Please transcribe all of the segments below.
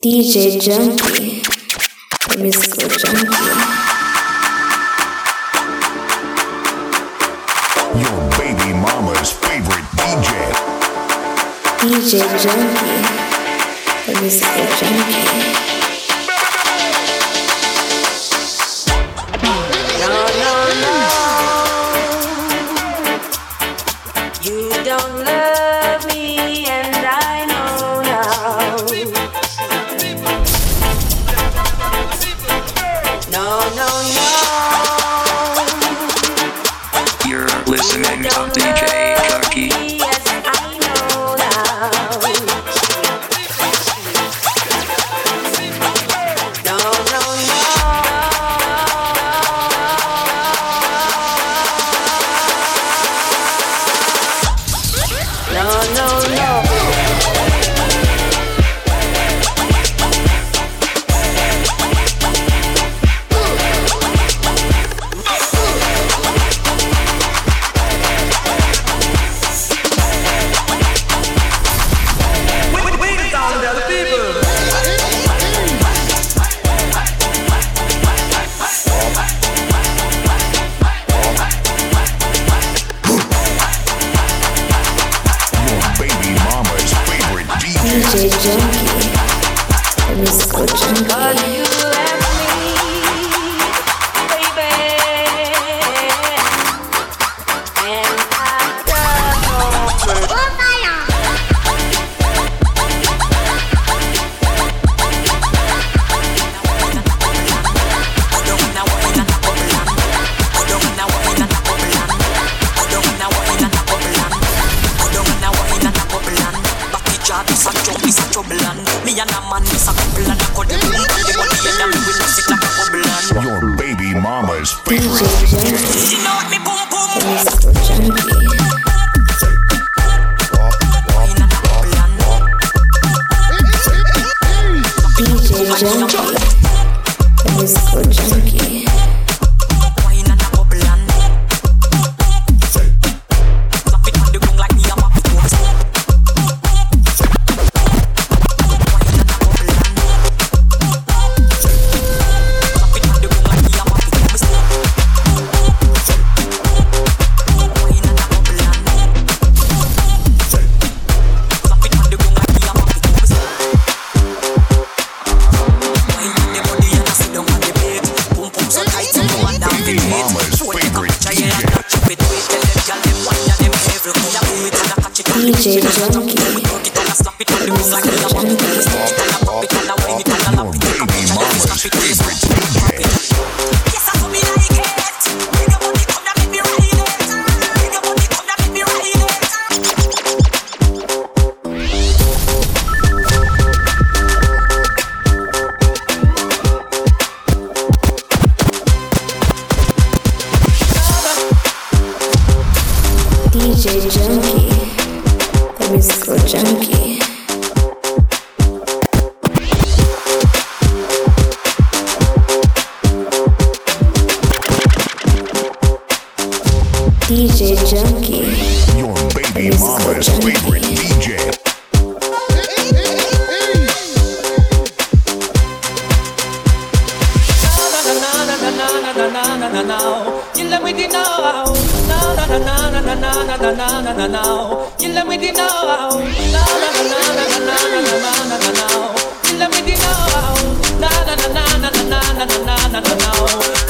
DJ Junky, the junkie. Your baby mama's favorite DJ. DJ Junky, the junkie. America's favorite DJ. na na na na na na.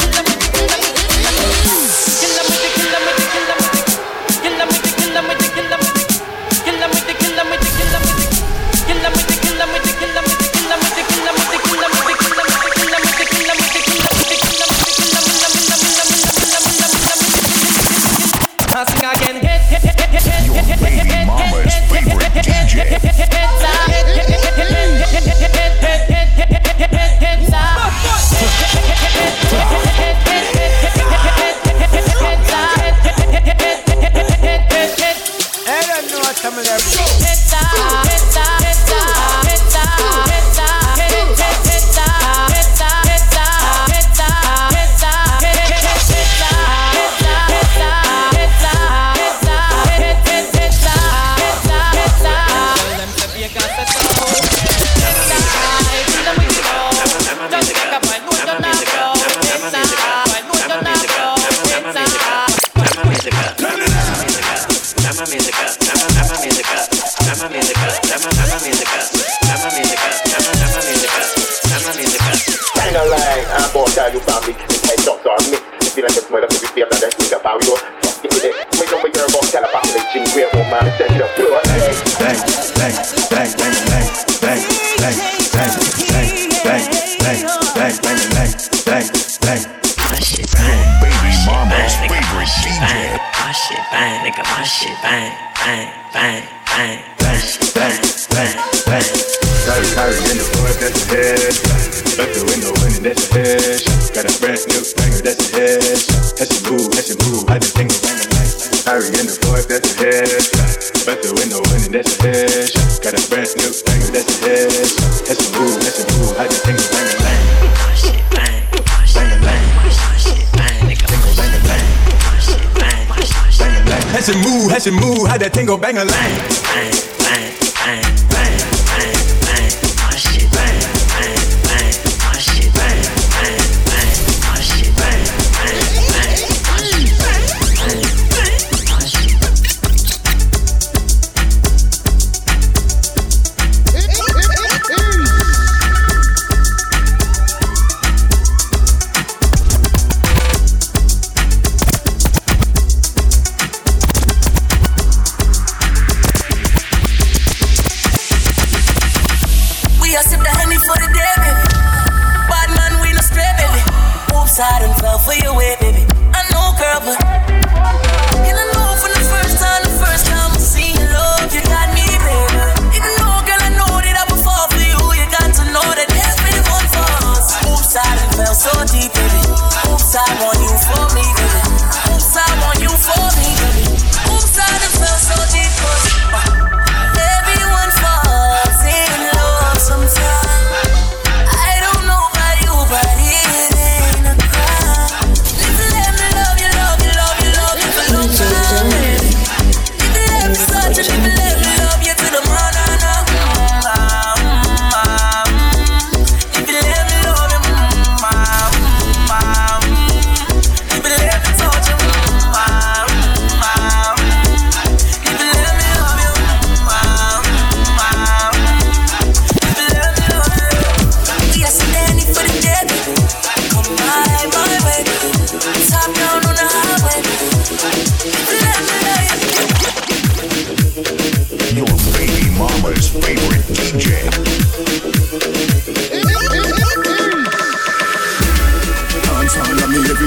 she move, how she move, how that tingle bang a bang.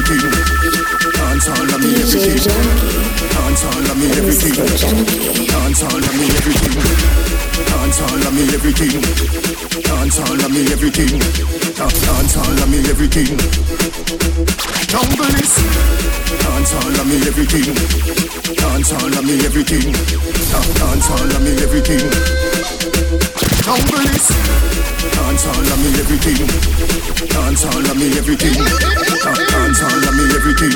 everything. Dance all of me everything. Dance all of me everything. Dance all of me everything. Dance all of me everything. Dance all of me everything. Dance all of me everything. Jungle is. Dance all of me everything. Dance all of me everything. Dance all of me everything down the list. Dance all of me everything. Dance all of me everything. Dance all of me everything.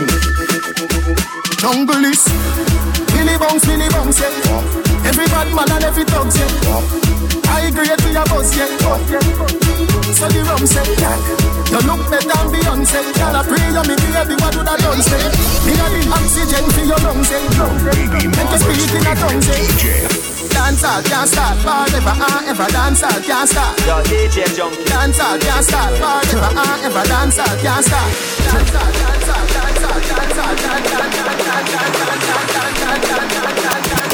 Jungle list. Billy bounce, Billy bounce, yeah. Every bad man and every dog, yeah. I agree to your boss, yeah. So the rum say, yeah. You look better than Beyonce. Girl, I pray you me baby, what would I done say? Me a the oxygen for your lungs, yeah. Make you speak in a tongue, yeah. Dancehall can't start forever and ever. Dancehall can't start. Yo, DJ Junky. Dancehall can't start forever and ever. Dancehall can't start. Dancehall, dancehall, dancehall, dancehall, dancehall, dancehall, dancehall, dancehall, dancehall, dancehall, dancehall.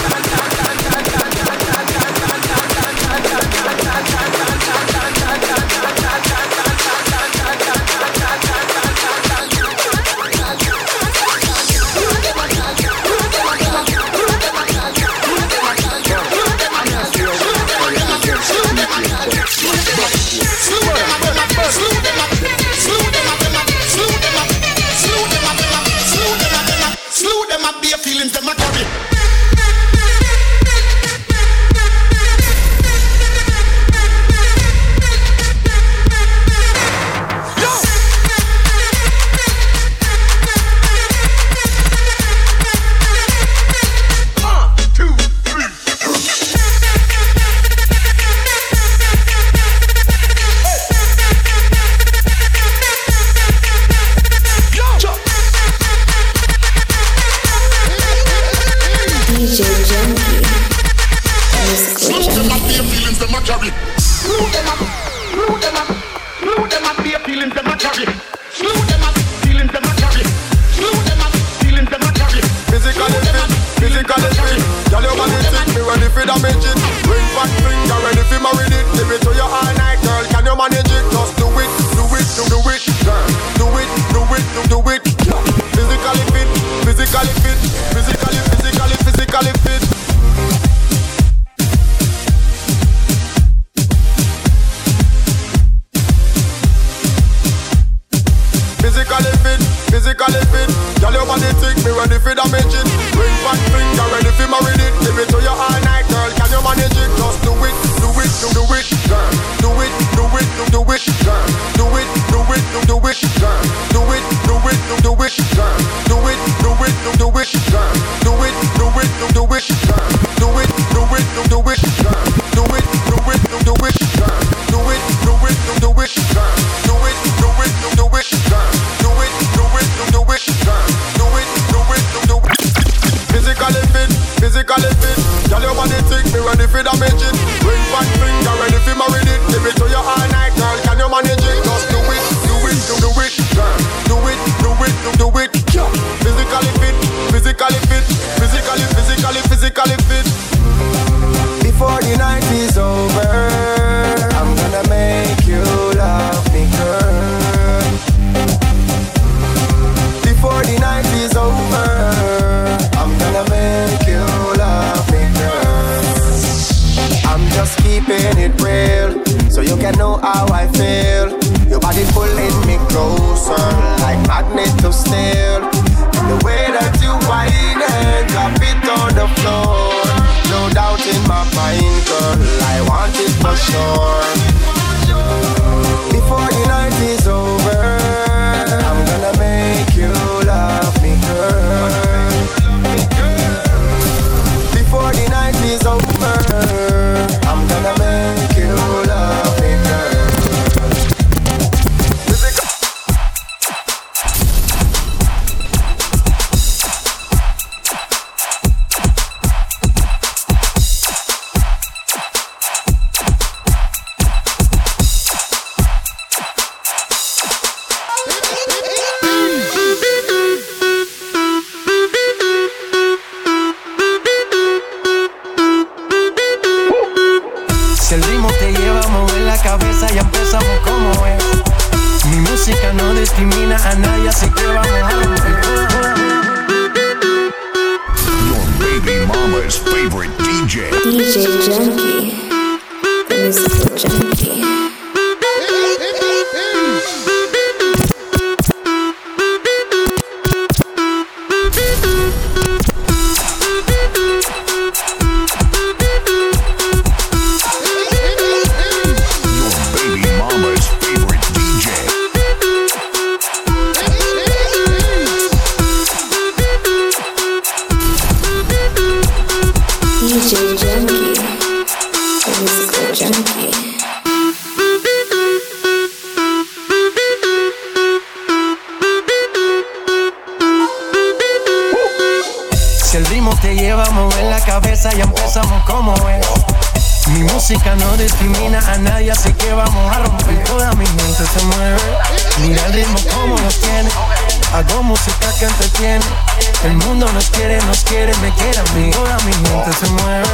nos quiere, nos quiere, me quiere a mí. Toda mi gente se mueve.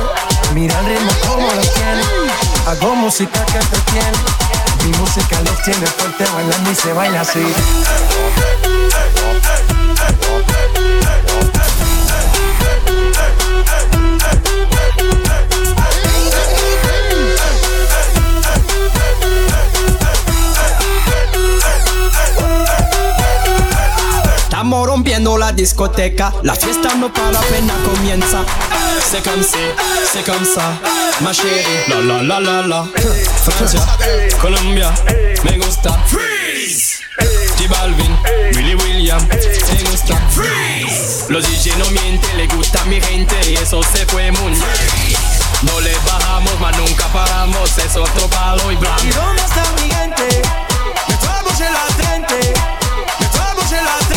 Mira el ritmo como lo tiene. Hago música que entretiene. Mi música los tiene fuerte bailando y se baila así. estamos rompiendo la discoteca. La fiesta no para pena comienza. C'est comme si, c'est comme ma chérie. La la la la la. Francia, Colombia, me gusta. Freeze. J Balvin, Willy William, me gusta. Freeze. Los DJ no mienten, le gusta mi gente y eso se fue mundial. No le bajamos, mas nunca paramos, es otro palo y bla. ¿Y dónde está mi gente? Estamos en la gente, estamos en la gente.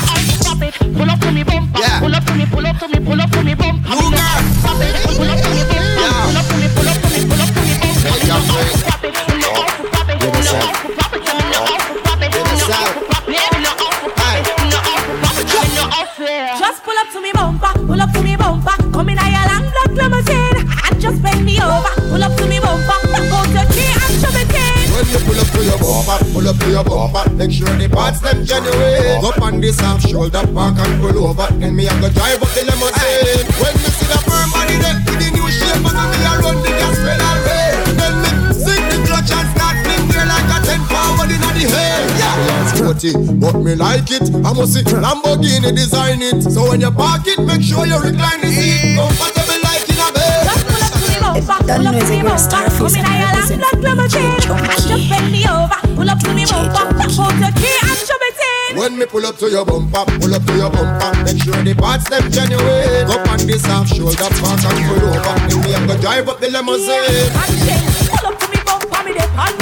Pull up to me bumper. Yeah. Pull up to me, pull up to me, pull up to me bumper. Luger. Pop. Pull up to me bumper. Pull up to me, pull up to me, pull up to me bumper. Hey, y'all free. Pop it. Pull up, pop it. Pull up, pop it. Pull up, pop it. Pull up, out. pop it. Pull up, pop it. Pull up, pop it. Pull pop it. Just pull up to me bumper, pull up to me bumper. Come in a your long black limousine and just bend me over. Pull up to me you pull up to your bumper, pull up to your bumper, make sure the parts them genuine. Up on this half shoulder, park and pull over. Then me I go drive up the limousine. When me see the firm body there, with the new shape, and me I run the gas pedal way. Then me sing the clutch and start fling gear like a ten forward inna the head. Yeah. Sporty, but me like it. I must see Lamborghini design it. So when you park it, make sure you recline the seat. Pull up to me bumper, Don't pull up know to if me it was bumper. Starface Come in a and your long represent black limousine and just bend me over. Pull up to me bumper, knock out your key and show me tin. When me pull up to your bumper, pull up to your bumper, make sure the parts them genuine. Up on this half shoulder, park and pull over. Then me I go drive up the limousine. Pull up to me bumper, me dey on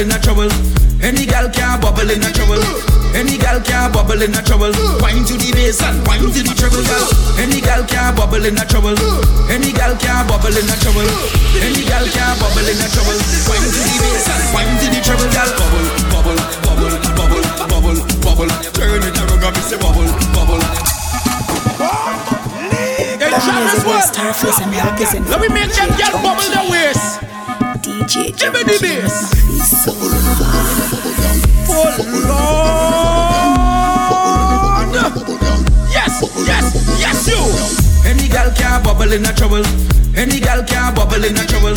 in a trouble. Any gal can bubble in a trouble. Any gal can bubble in a trouble. Wine to the bass and wine to the treble, gal. Any gal can bubble in a trouble. Any gal can bubble in a trouble. Any gal can bubble in a trouble. Wine to the bass and wine to the treble, gal. Bubble, bubble, bubble, bubble, bubble, bubble. Turn it around me say bubble, bubble. Hey, Don't know Travis if it was West. Starface and represent Let me make them get bubble their waist. DJ me the bass. Bubble in a trouble. Any gal can bubble in a trouble.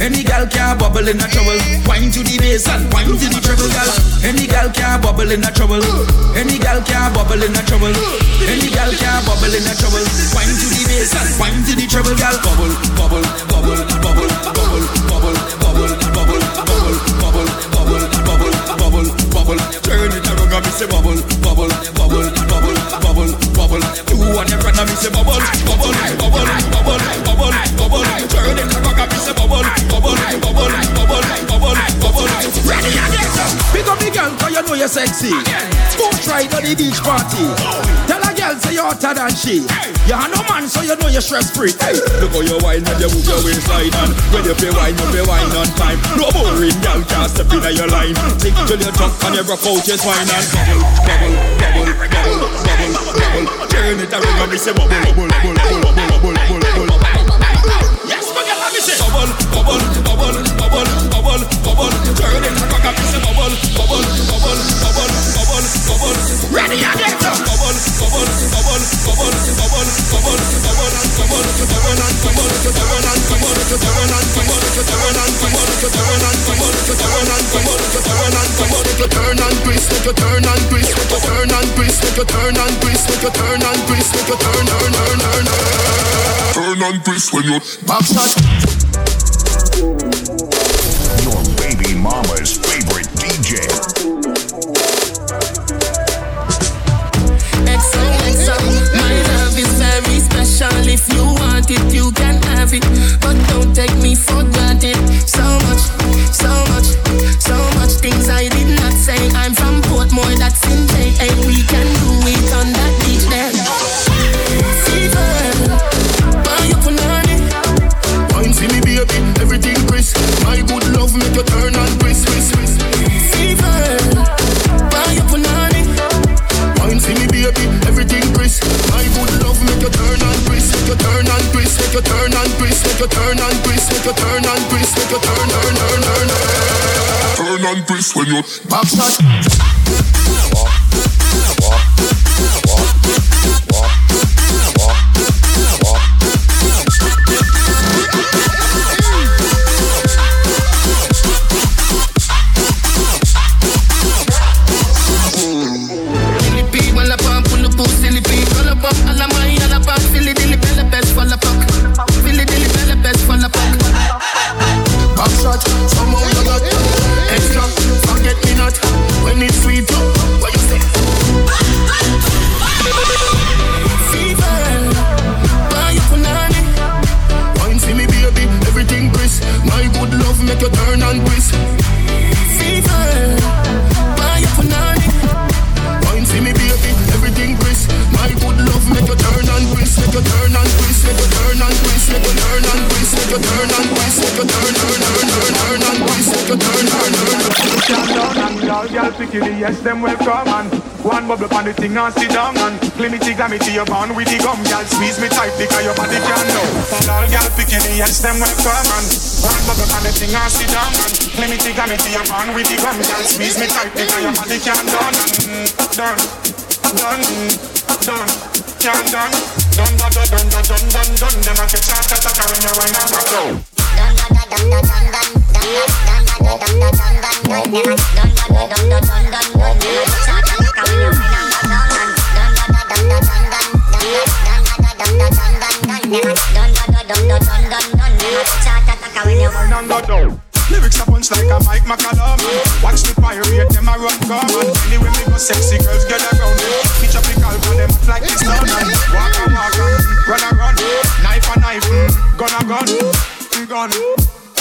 Any gal can bubble in a trouble. Wine to the bass and wine to the treble, gal. Any gal can bubble in a trouble. Any gal can bubble in a trouble. Any gal can bubble in a trouble. Wine to the bass and wine to the treble, gal. Bubble, bubble, bubble, bubble, bubble, say bubble, bubble, bubble, bubble, bubble, bubble. You and your friend and me say bubble, bubble, you're sexy. Scoot ride on the beach party. Tell a girl say you're hotter than she. You are no man so you know you're stress free. Hey, look how you wine and you move your waistline and when you pay wine, you pay wine on time. No boring girl can't step in your line. Tick till you jump and you rock out your spine and bubble, bubble, bubble, bubble, bubble, bubble. Turn it around and me say bubble, bubble, bubble, bubble, bubble, twist, make you turn and twist, make you turn and twist, make you turn and twist, make you turn and twist, make you turn, turn, turn, turn, turn. Turn and twist when you back shot. Your baby mama's favorite DJ. Oxnard. me to your man with the gun, girl. Squeeze me tight because your body can't done, done, done, done, can't done. Done, done, done, done, done, done, done. Then I get shot at a car and you wind up, go. Done, done, done, done, done, done. Dun dun dun dun dun Lyrics a punch like a Mike McCallum. Watch the pirate, them a run come. Anyway me go sexy girls get around them Pitch up the call them like this down Walk and walk and run and run. Knife and knife, mm, gun and gun. Gun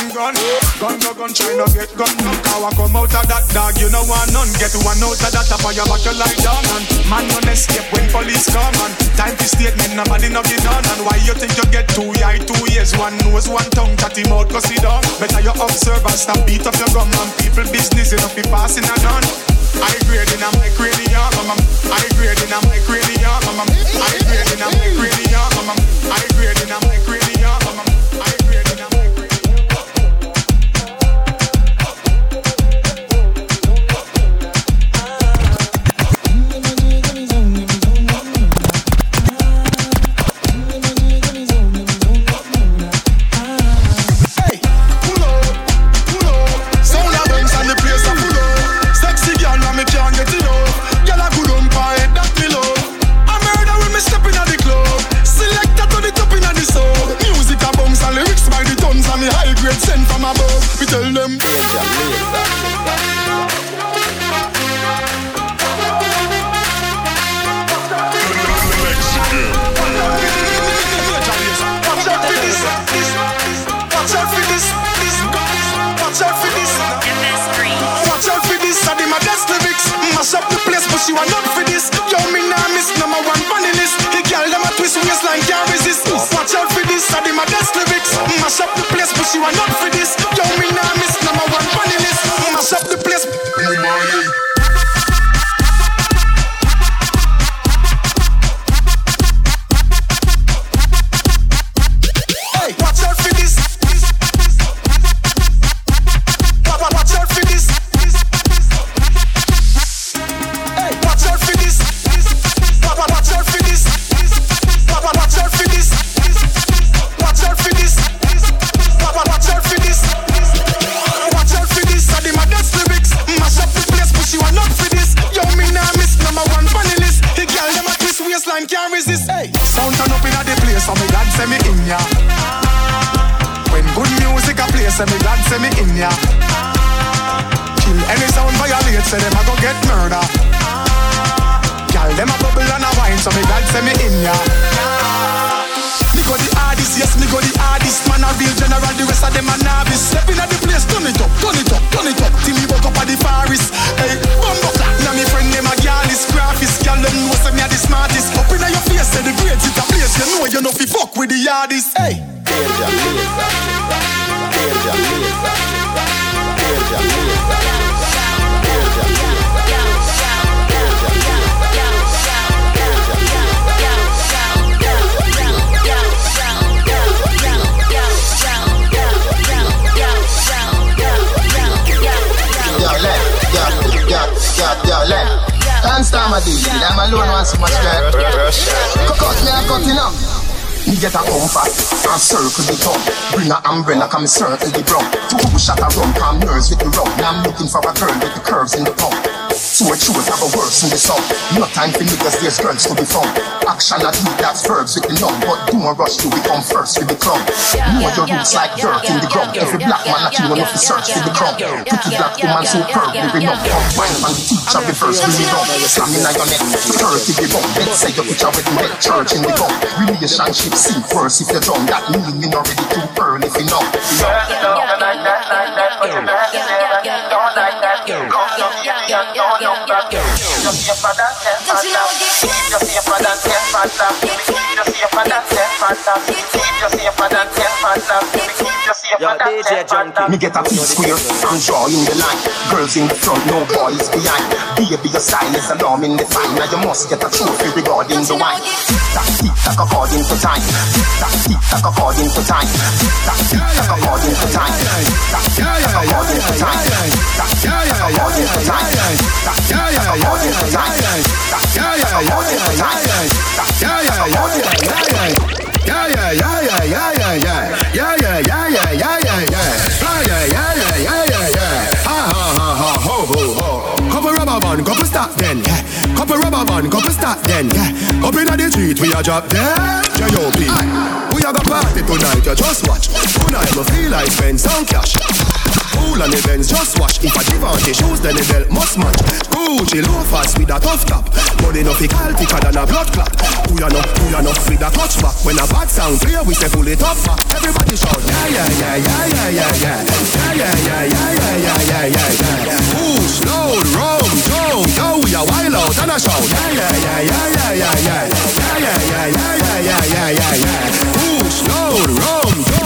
gun. Gun no gun, try no get gun. Cow come out of that dog, you know want none. Get one out of that up on your back, you lie down. And man no escape when police come. And time to statement, nobody no be done. And why you think you get two eye, two ears, one nose, one tongue, chat him out, cause he done. Better you observe and stop beat up your gum. And people business, know, be passing and on. I grade in a my cranium, mama. I grade in a my cranium, mama. I grade in a my cranium, mama. I grade in a my Yo, me nah miss no all this. Hey. Danger, laser. Danger, laser. Danger, laser. Danger, laser. Danger, Yo, left. Hands down my deal. I'm alone once much time. Cut me, I'm cutting up. Me get a compass and circle the tongue. Bring a umbrella, come circle the drum. Two shot a rum, calm nerves with the rum. Now I'm looking for a girl with the curves in the pump. So a truth have a worse in the song. No time for niggas, there's girls to be found. Action at you, that's verbs with the numb. But don't rush to become first with the clump. Know your roots like dirt in the ground. Every black man that you want to search for the crumb. Pretty black woman so curvy, we know. Combine and the teacher reverse with the drum. Slamming on your neck, 30 the bump. Let's say your picture with the red church in the gum. Relationship see first if you're drunk. That mean you not ready too early if you know. Yo, DJ Junky. Me get a piece square and draw in the line. Girls in the front, no boys behind. Baby, your style is alarming the fine. Now you must get a trophy regarding the wine. Tick tock, tick tock according to time. Tick tock, tick tock according to time. Tick tock, tick tock according to time. Tick tock, tick tock according to time. Tick tock, tick tock according to time. Couple rubber band, couple stop then. Yeah. Couple rubber band, couple stop then, yeah. Up inna the street, we a drop dead. J.O.P. We a go party tonight, you just watch. Tonight me feel like spend some cash. Cool the Benz, just watch. If I give on the shoes, then the belt must match. Gucci loafers with a tough top. Money no fi call thicker than a blood clot. Who ya know, who ya know with a touch back. When a bad sound clear, we say pull it up back. Everybody shout, yeah, yeah, yeah, yeah, yeah, yeah, yeah. Yeah, yeah, yeah, yeah, yeah, yeah, yeah, yeah, yeah. Push, load, rum, jump, yo, we a wild out and a shout. Yeah, yeah, yeah, yeah, yeah, yeah, yeah. Yeah, yeah, yeah, yeah, yeah, yeah, yeah, yeah, yeah. Push, load, rum,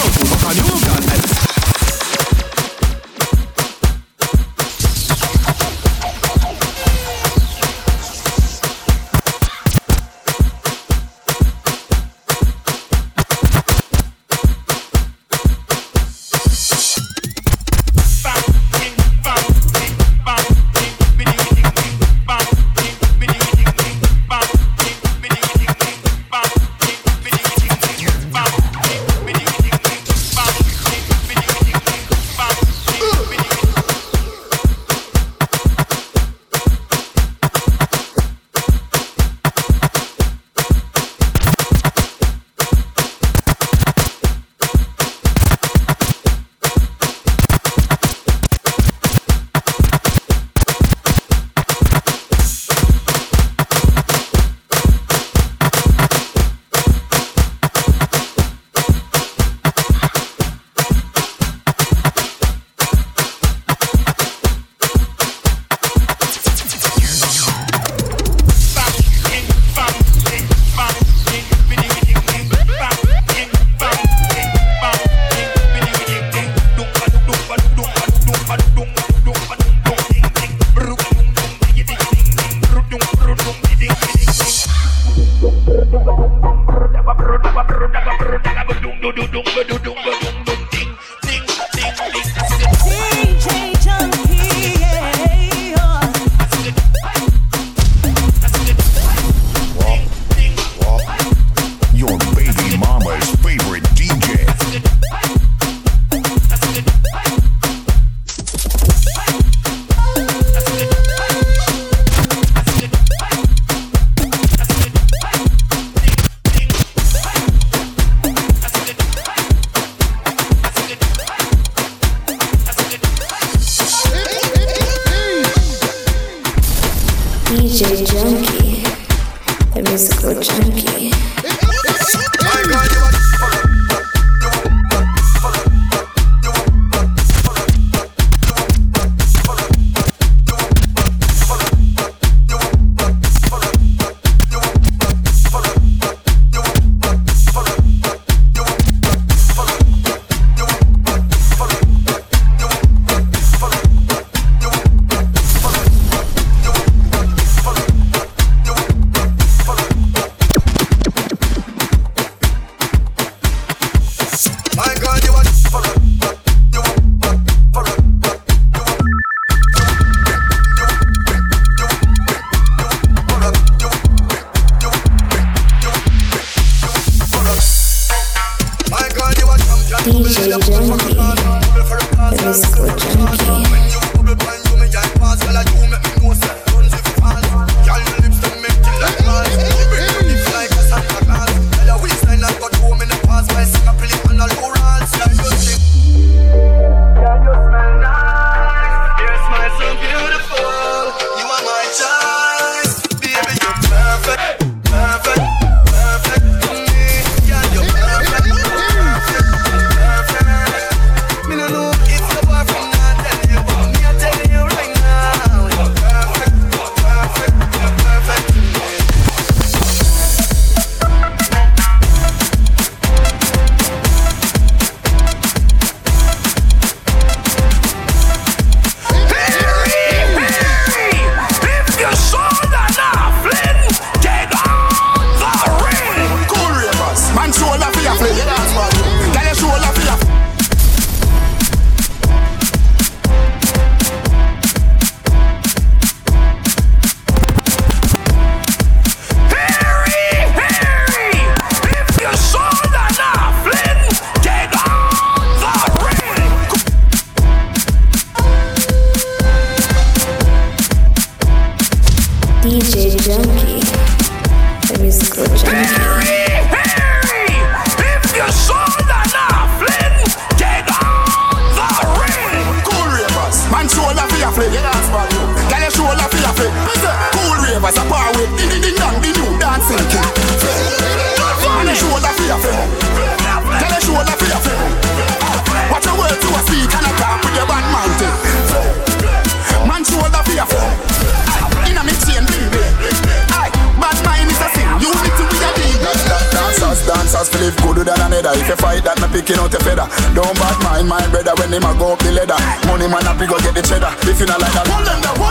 me man be go get the cheddar. If you not like that, hold them down.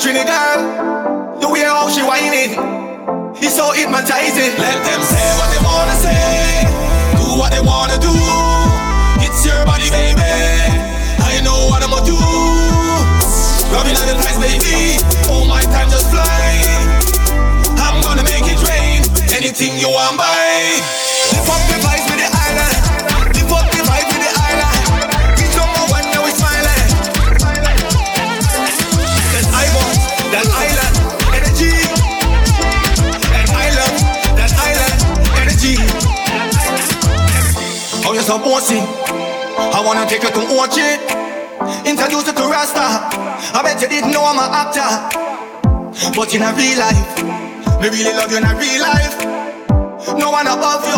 Trinity girl, The way how she whining, it's so hypnotizing. Let them say what they wanna say, do what they wanna do. It's your body, baby. I know what I'ma do. Rubbing on the nice, baby. Oh, my time just fly. I'm gonna make it rain. Anything you want, I wanna take you to Orchid. Introduce you to Rasta. I bet you didn't know I'm an actor. But in a real life, they really love you in a real life. No one above you.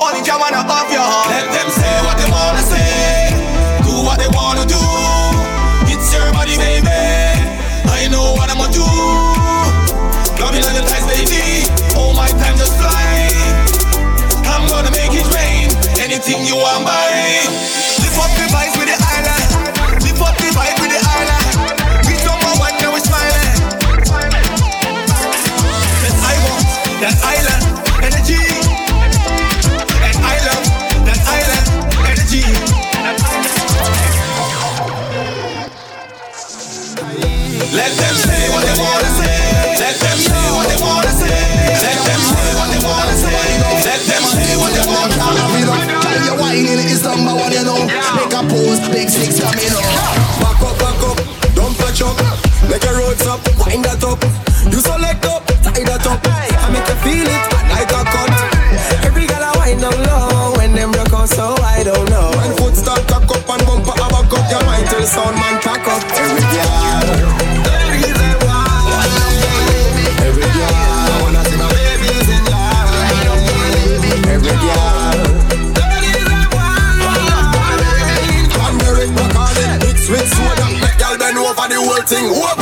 Only Jah one above you. Let them say what they wanna say. Do what they wanna do. It's your body, baby. I know what I'ma do. anything you want buy. is number one, you know. Make a pose, big six coming up. Back up, back up, don't touch up. Make your roads up, wind that up. You select up, tie that up. I make you feel it like a cut. Every girl I wind down low when them rock out, so I don't know. When foot start cock up and bumper I back up, your mind till sound man cock up. Every girl. thing.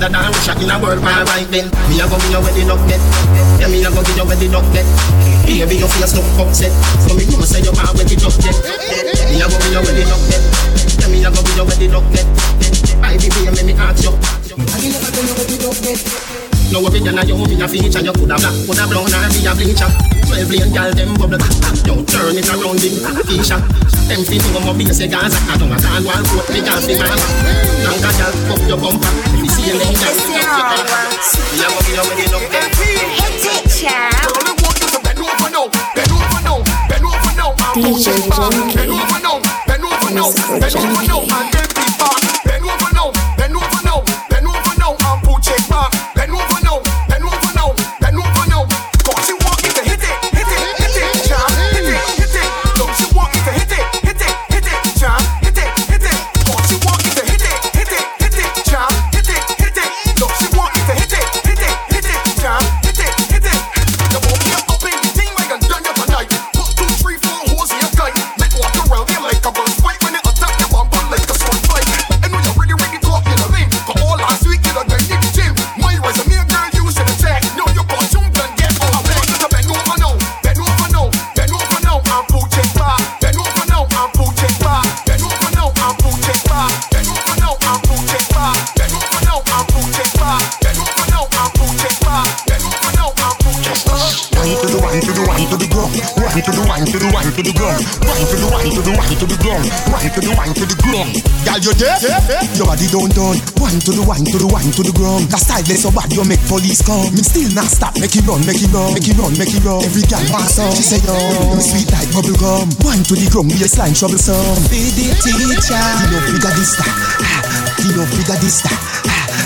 Father than Russia in a world war right then Me a go give you where the duck Yeah, me a go give you where the duck get Baby, your face look upset. So me know say you bad when the duck get Me a go give you where the duck Yeah, me a go give you where the duck get Baby, baby, let me ask you. I never tell you where the duck get no worry, then I you me a feature. You coulda black, coulda brown, or be a bleacher. Twelve lane gal, them bubble Yo, turn it around, big feature. Them feet over my base, Gaza I don't want to one foot, me can't be mama Nanka gal, pop your bumper see a lane, gal, pop your bumper Me a go be your wedding up there Girl, I want you to bend over now, bend over now, bend over now, and push it back. Bend over now, bend over now, bend over now, and then be back. One to the. One to the one to the one to the ground. One to the one to the one to the ground. One to the one to the ground. Girl, you there? Your body don't done. One to the one to the one to the ground. That style is so bad, you make police come. Me still not stop. Make it run, make it run, make it run, make it run. Every girl pass on. She say yo, me sweet like bubble gum. One to the ground, be a slime troublesome. Be the teacher. You know bigger this that. You know bigger this that.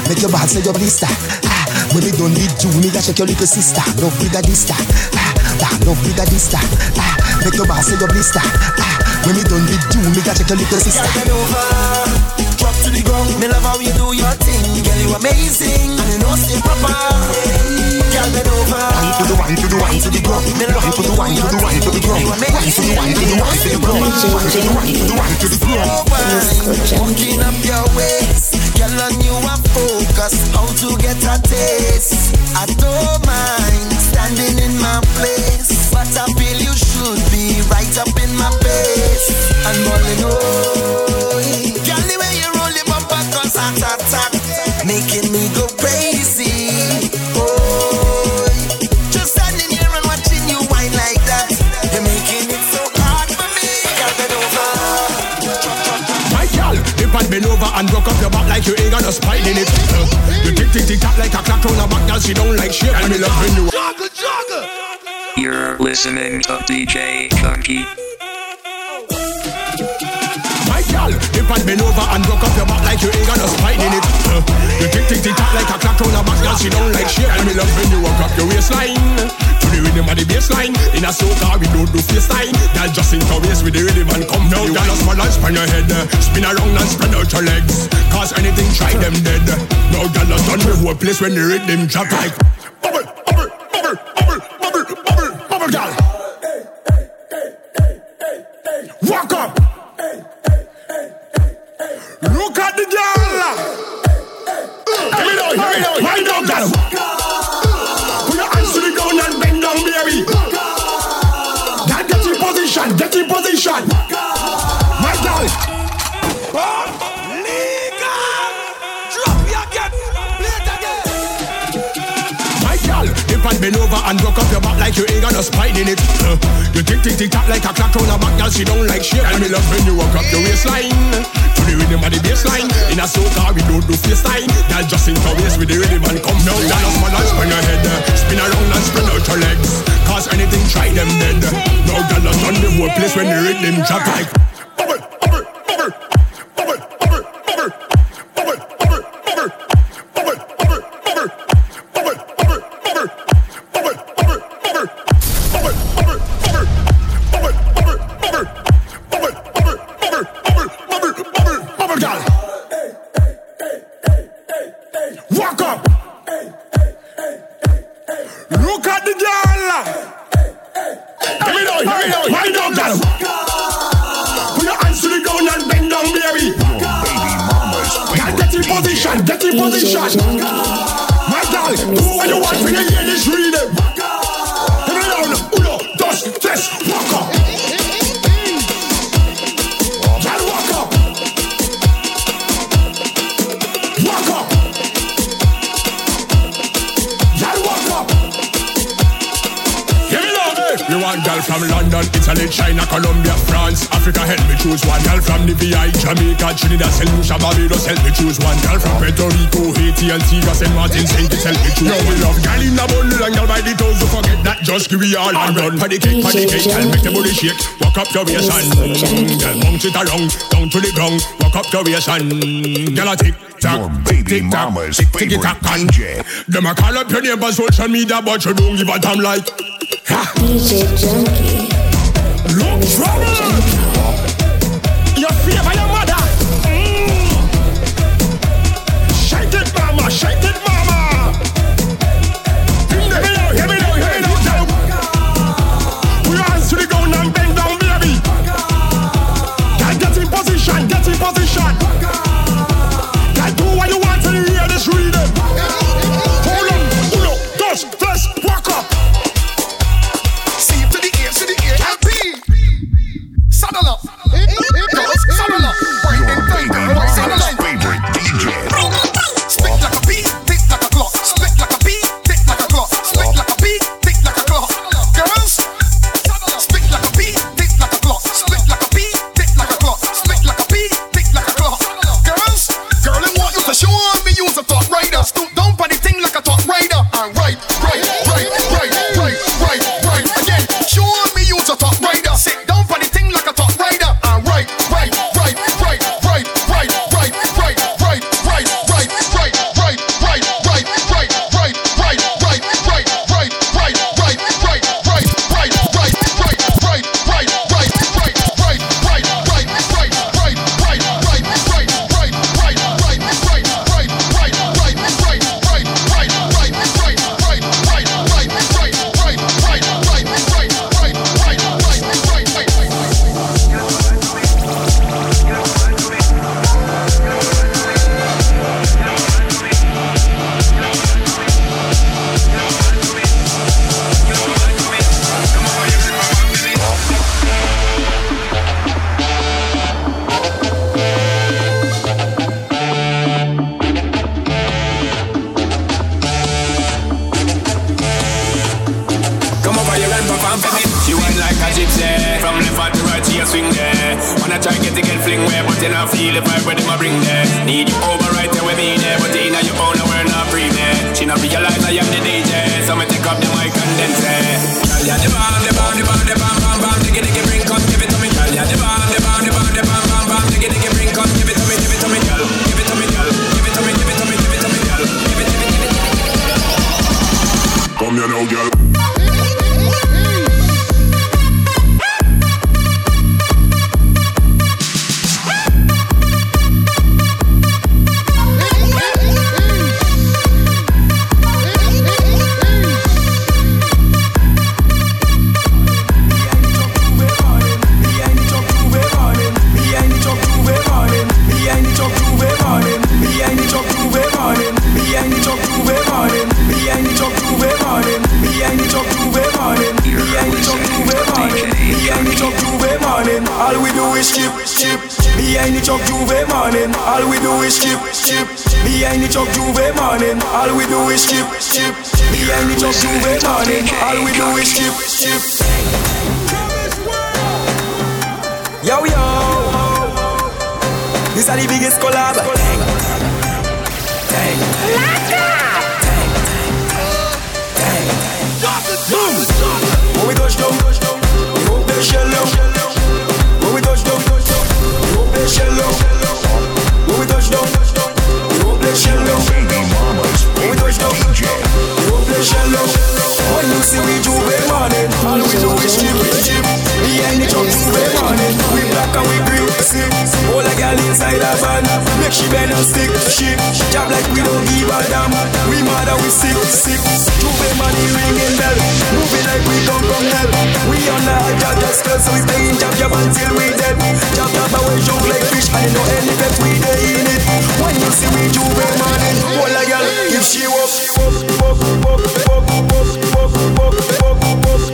Make your bad say your blister. Ah, When done with you, me ga check your little sister. No bigger this that. That no bigger this that. Ah, Make your bad say your blister. Ah, When me done with you, me ga check your little sister. Girl, to the ground. Me love how you do your thing, girl. You amazing, and you know stay proper. Girl, bend over. One to the one to the one to the ground. Me love One to the one to the one to the ground. One to the one to the one to the ground. One to the one to the one to the ground. Walking up your waist, girl, on you a focus. How to get a taste? I don't mind standing in my place, but I feel you should be right up in my face. And rolling, oh, your bumper, cause heart making me go crazy. Oh, just standing here and watching you whine like that, you're making it so hard for me. Girl, bend over. My gal, if I bend over and rock up your back like you ain't got no spine in it. Uh, you tick tick tick tap like a clock round her back, girl. She don't like shit, and me love when you. Jogger, jogger. You're listening to DJ Junky. Gal, dip and bend over and rock up your back like you ain't got no spine in it. Uh, you tick tick tick tap like a clock round her back, girl. She don't like shit, and me love when you walk up your waistline. To the rhythm of the bassline, in a soca we don't do FaceTime. Girl, just in your waist with the rhythm and come now. Girl, just and span your head, spin around and spread out your legs. Cause anything try them dead. Now, girl, just done the whole place when the rhythm drop like. And rock up your back like you ain't got no spine in it. Uh, you tick tick tick tap like a clock round her back, girl. She don't like shit, and me love when you walk up your waistline. To the rhythm of the bassline, in a soca we don't do FaceTime. Girl, just in waist with the rhythm and come now. Girl, just balance on your head, spin around and spread out your legs. Cause anything try them dead. Now, girl, on the whole place when the rhythm drop like. And girl by the toes, don't forget that. Just give me all and run for the cake, for the cake, girl make the booty shake. Walk up your waist and mm, girl bounce it around, down to the ground. Walk up your waist and mm, girl a tick tock, tick tick tock, tick tick tock and them a call up your neighbors social media, but you don't give a damn like. DJ Junky. Look trouble. Do is chip, chip. Behind the truck J'ouvert morning, we black and we green. See, all a girl inside a van, make she bend and stick. She job like we don't give a damn. We mad and we sick, sick. J'ouvert money ringing bell, moving like we come from hell. We on the hot job just spell, so we playing jab jab until we dead. Jab jab and we jump like fish, and no elephant we dey in it. When you see we J'ouvert morning, all a girl if she walk, walk, walk, walk, walk, walk, walk, walk, walk, walk, walk, walk,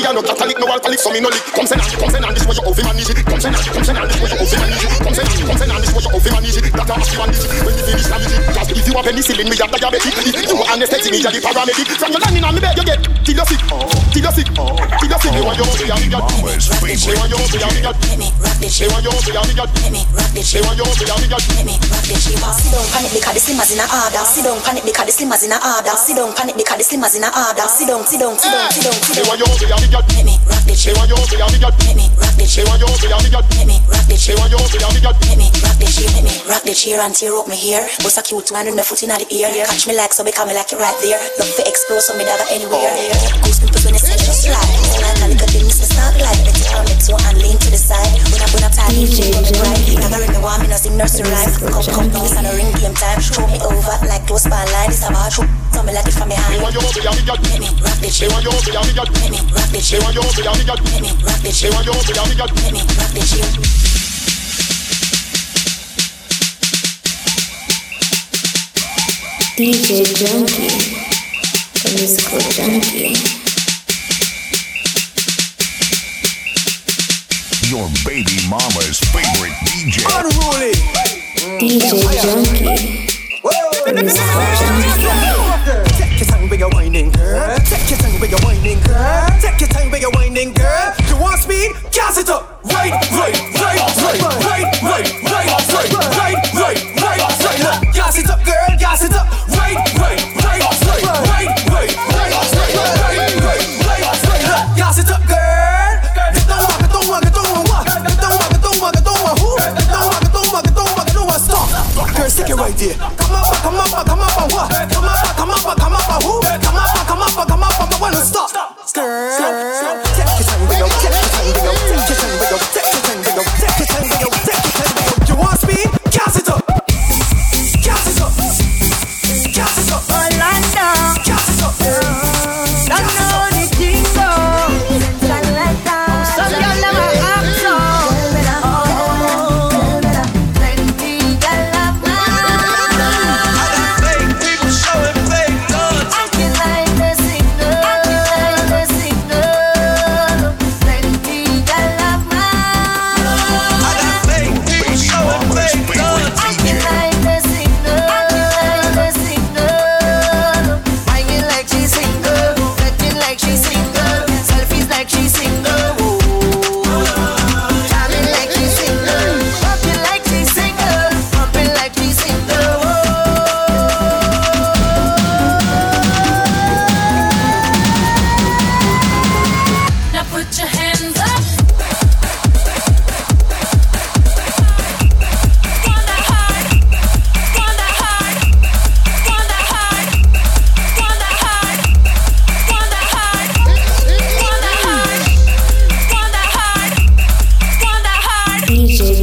But me a no Catholic, no alcoholic, so me no lick. Come send and come send and this way you off him and manage it. Come send and come send and this way you off him and manage it. Come send and come send and this way you off him and manage it. That a ask you and this when you finish manage it. Cause if you have penicillin, me a diabetic. If you anesthetic, me a the paramedic. From your landing on me bed, you get till you sick, till you sick, till you sick. You want your own, you want your own, you want your own, you want your own. They want your own, you want your own. They want your own, you want your own. Sit down, panic because the slimmers in a order. Sit down, panic because the slimmers in a order. Sit down, panic because the slimmers in a order. Sit down, sit down, sit down, sit down, sit They down. want your own, you want your own. Let me rock this They want you want your own. Let me rock this They want you want your own. Let me rock this They want you want your own. Let me rock this shit. Let me rock this chair and tear up my hair. Bust a cute one with my foot in the ear. Catch me like so, become me like it right there. Love for explode so me dagger anywhere. Oh. Goose pimples when they say just slide. Like a little thing, Mr. Snap like. Make it arm it so and lean to the side. When I I tie it, you me right. Dagger in me warm, me no sing nursery rhyme. Come come, this and a ring game time. Throw me over like close by line. This a bar shoot. Tell me like it from behind. They want you want your own. Let me rock this They want you want your own. Let me rock this They want you want your own. Let me rock this They want you want your own. Let me rock this shit. DJ Junky, the musical junkie. Your baby mama's favorite DJ. Unruly. DJ Junky, the musical junkie. Take your time with your whining, girl. Take your time with your whining, girl. Take your time with your whining, girl. You want speed? Gas it up. Right, right, right, right, right, right, right, right, right, right, right, right. Gas it up, girl. Gas it up. Right, right, right, right, right, right, right, right, right, right, right, right. Look, gas it up, girl. Girl, stick it right there. Come up, come up, come up, what?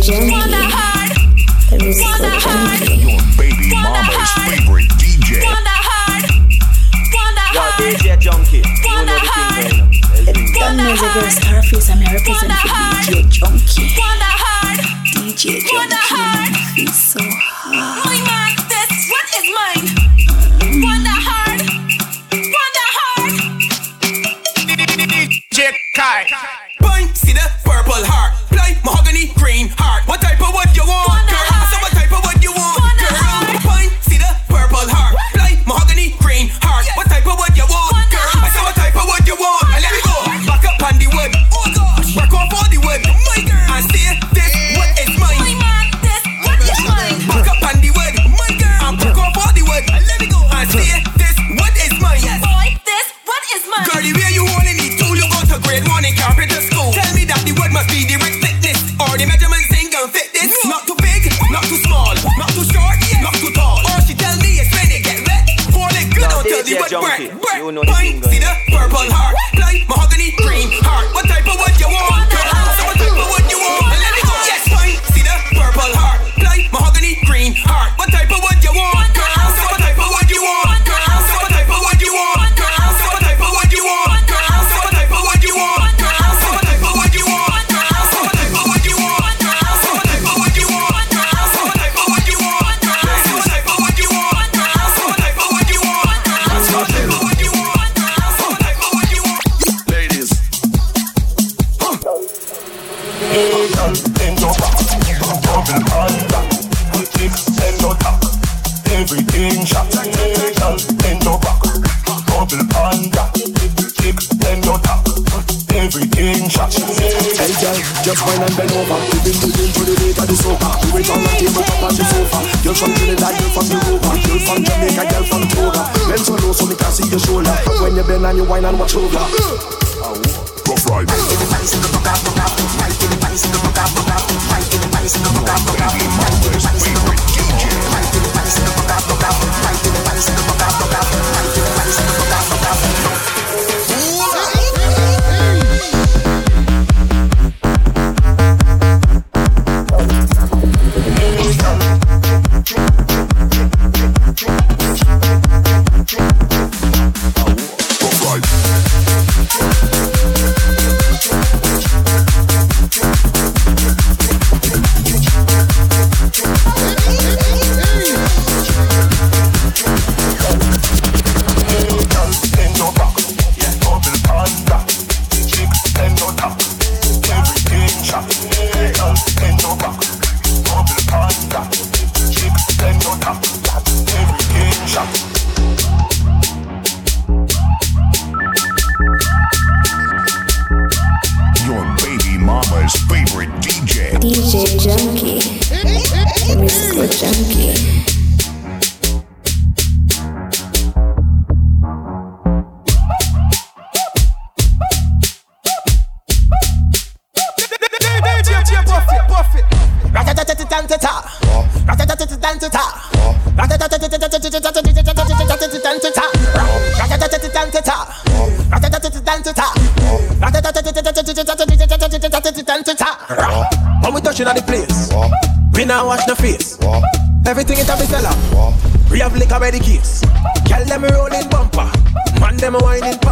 gently. That was so gently. Your baby mama's favorite DJ. Yo, DJ Junky. You. That I. DJ Junky. So hard. shot. Hey girl, just wine and bend over. We've been moving to the beat of the soca. Do it on the table, tabletop on the sofa. Girl from Trinidad, girl from Europa, girl from Jamaica, girl from Toga. Bend so low so me can see your shoulder. When you bend and you wine and watch over. Right. ride. Everybody's in the book, book, book. Everybody's in the book, book, book. Everybody's in the book, book, book. Everybody's in the book, book, book.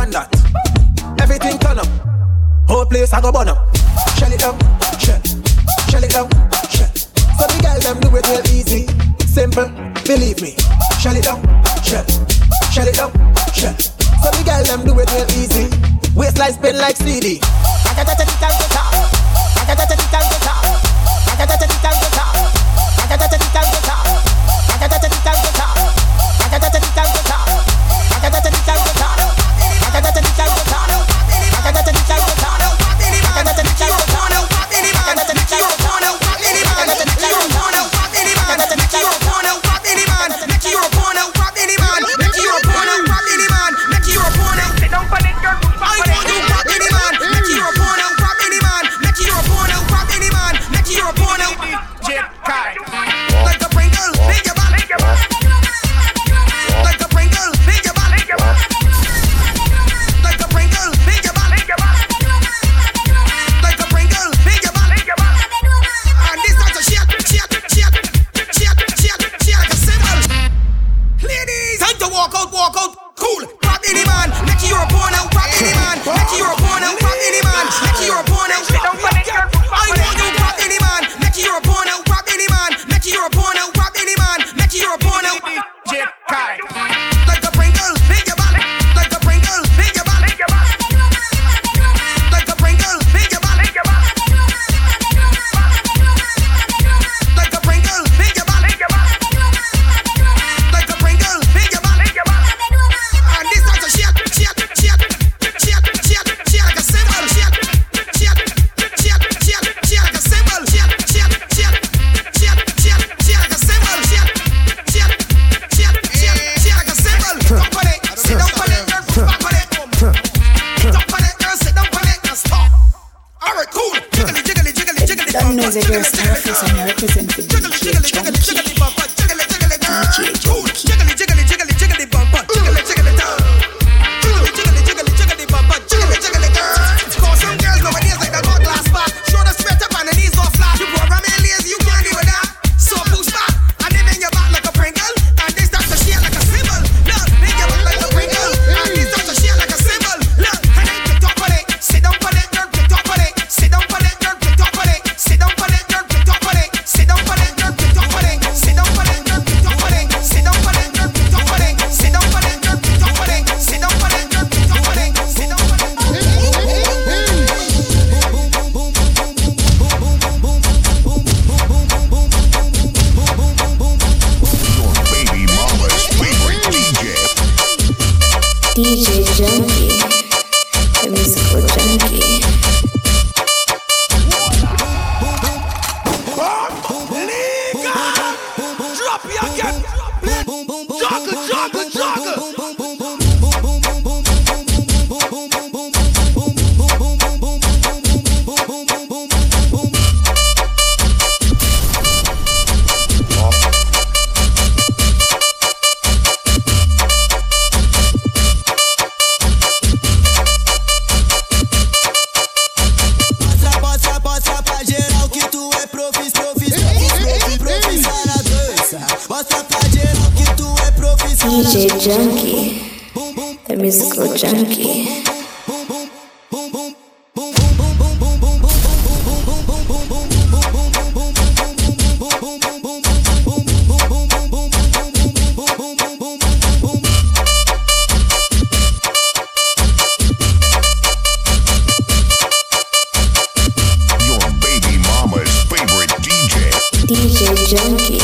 and that. Everything turn up. Whole place I go burn up. Shell it down, shell, shell it down, shell. So the girl them do it real easy, simple. Believe me. Shell it down, shell, shell it down, shell. So the girl them do it real easy. Waistline spin like CD. up on it, girl, sit down on it and stop. Alright, cool. Jiggly, jiggly, jiggly, jiggly. That noise that you're starfacing, the DJ Junky.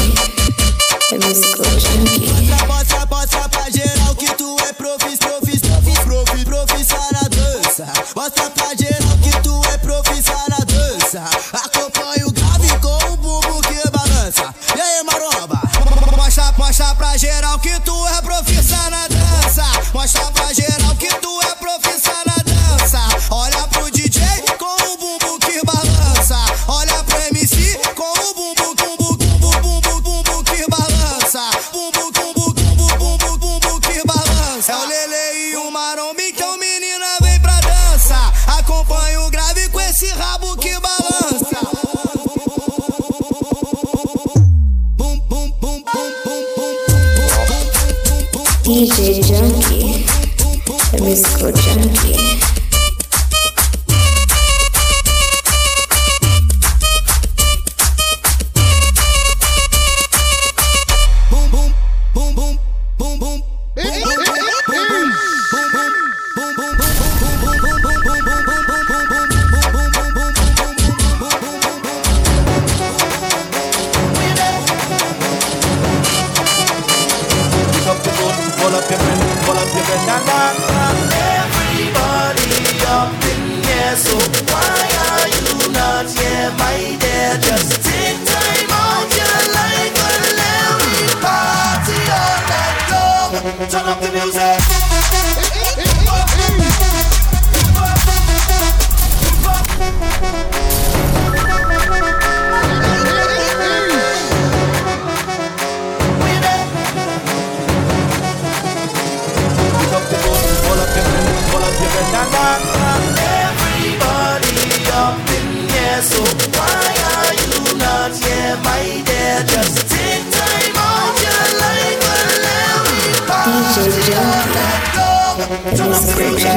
in the description.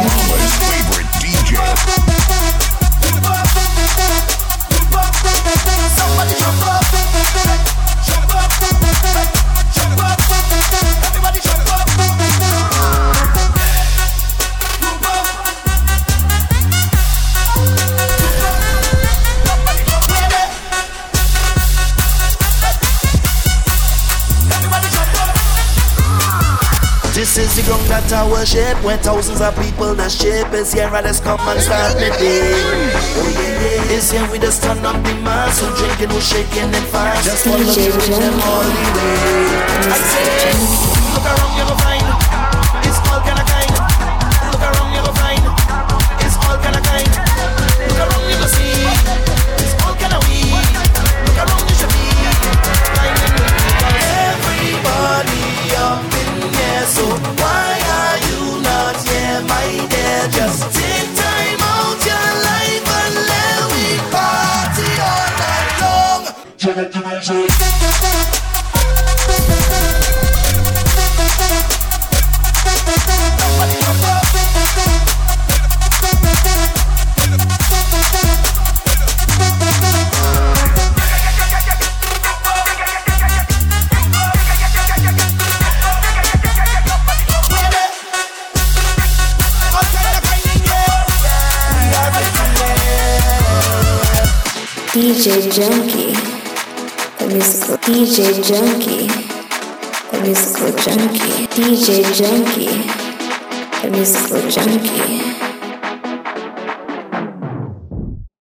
Somebody jump up. a worship where thousands of people that shape is here. Let's come and start the day. It's here we just turn up the mass. Drinking, we're shaking and fast. Just follow the them all the way. I say. Junkie.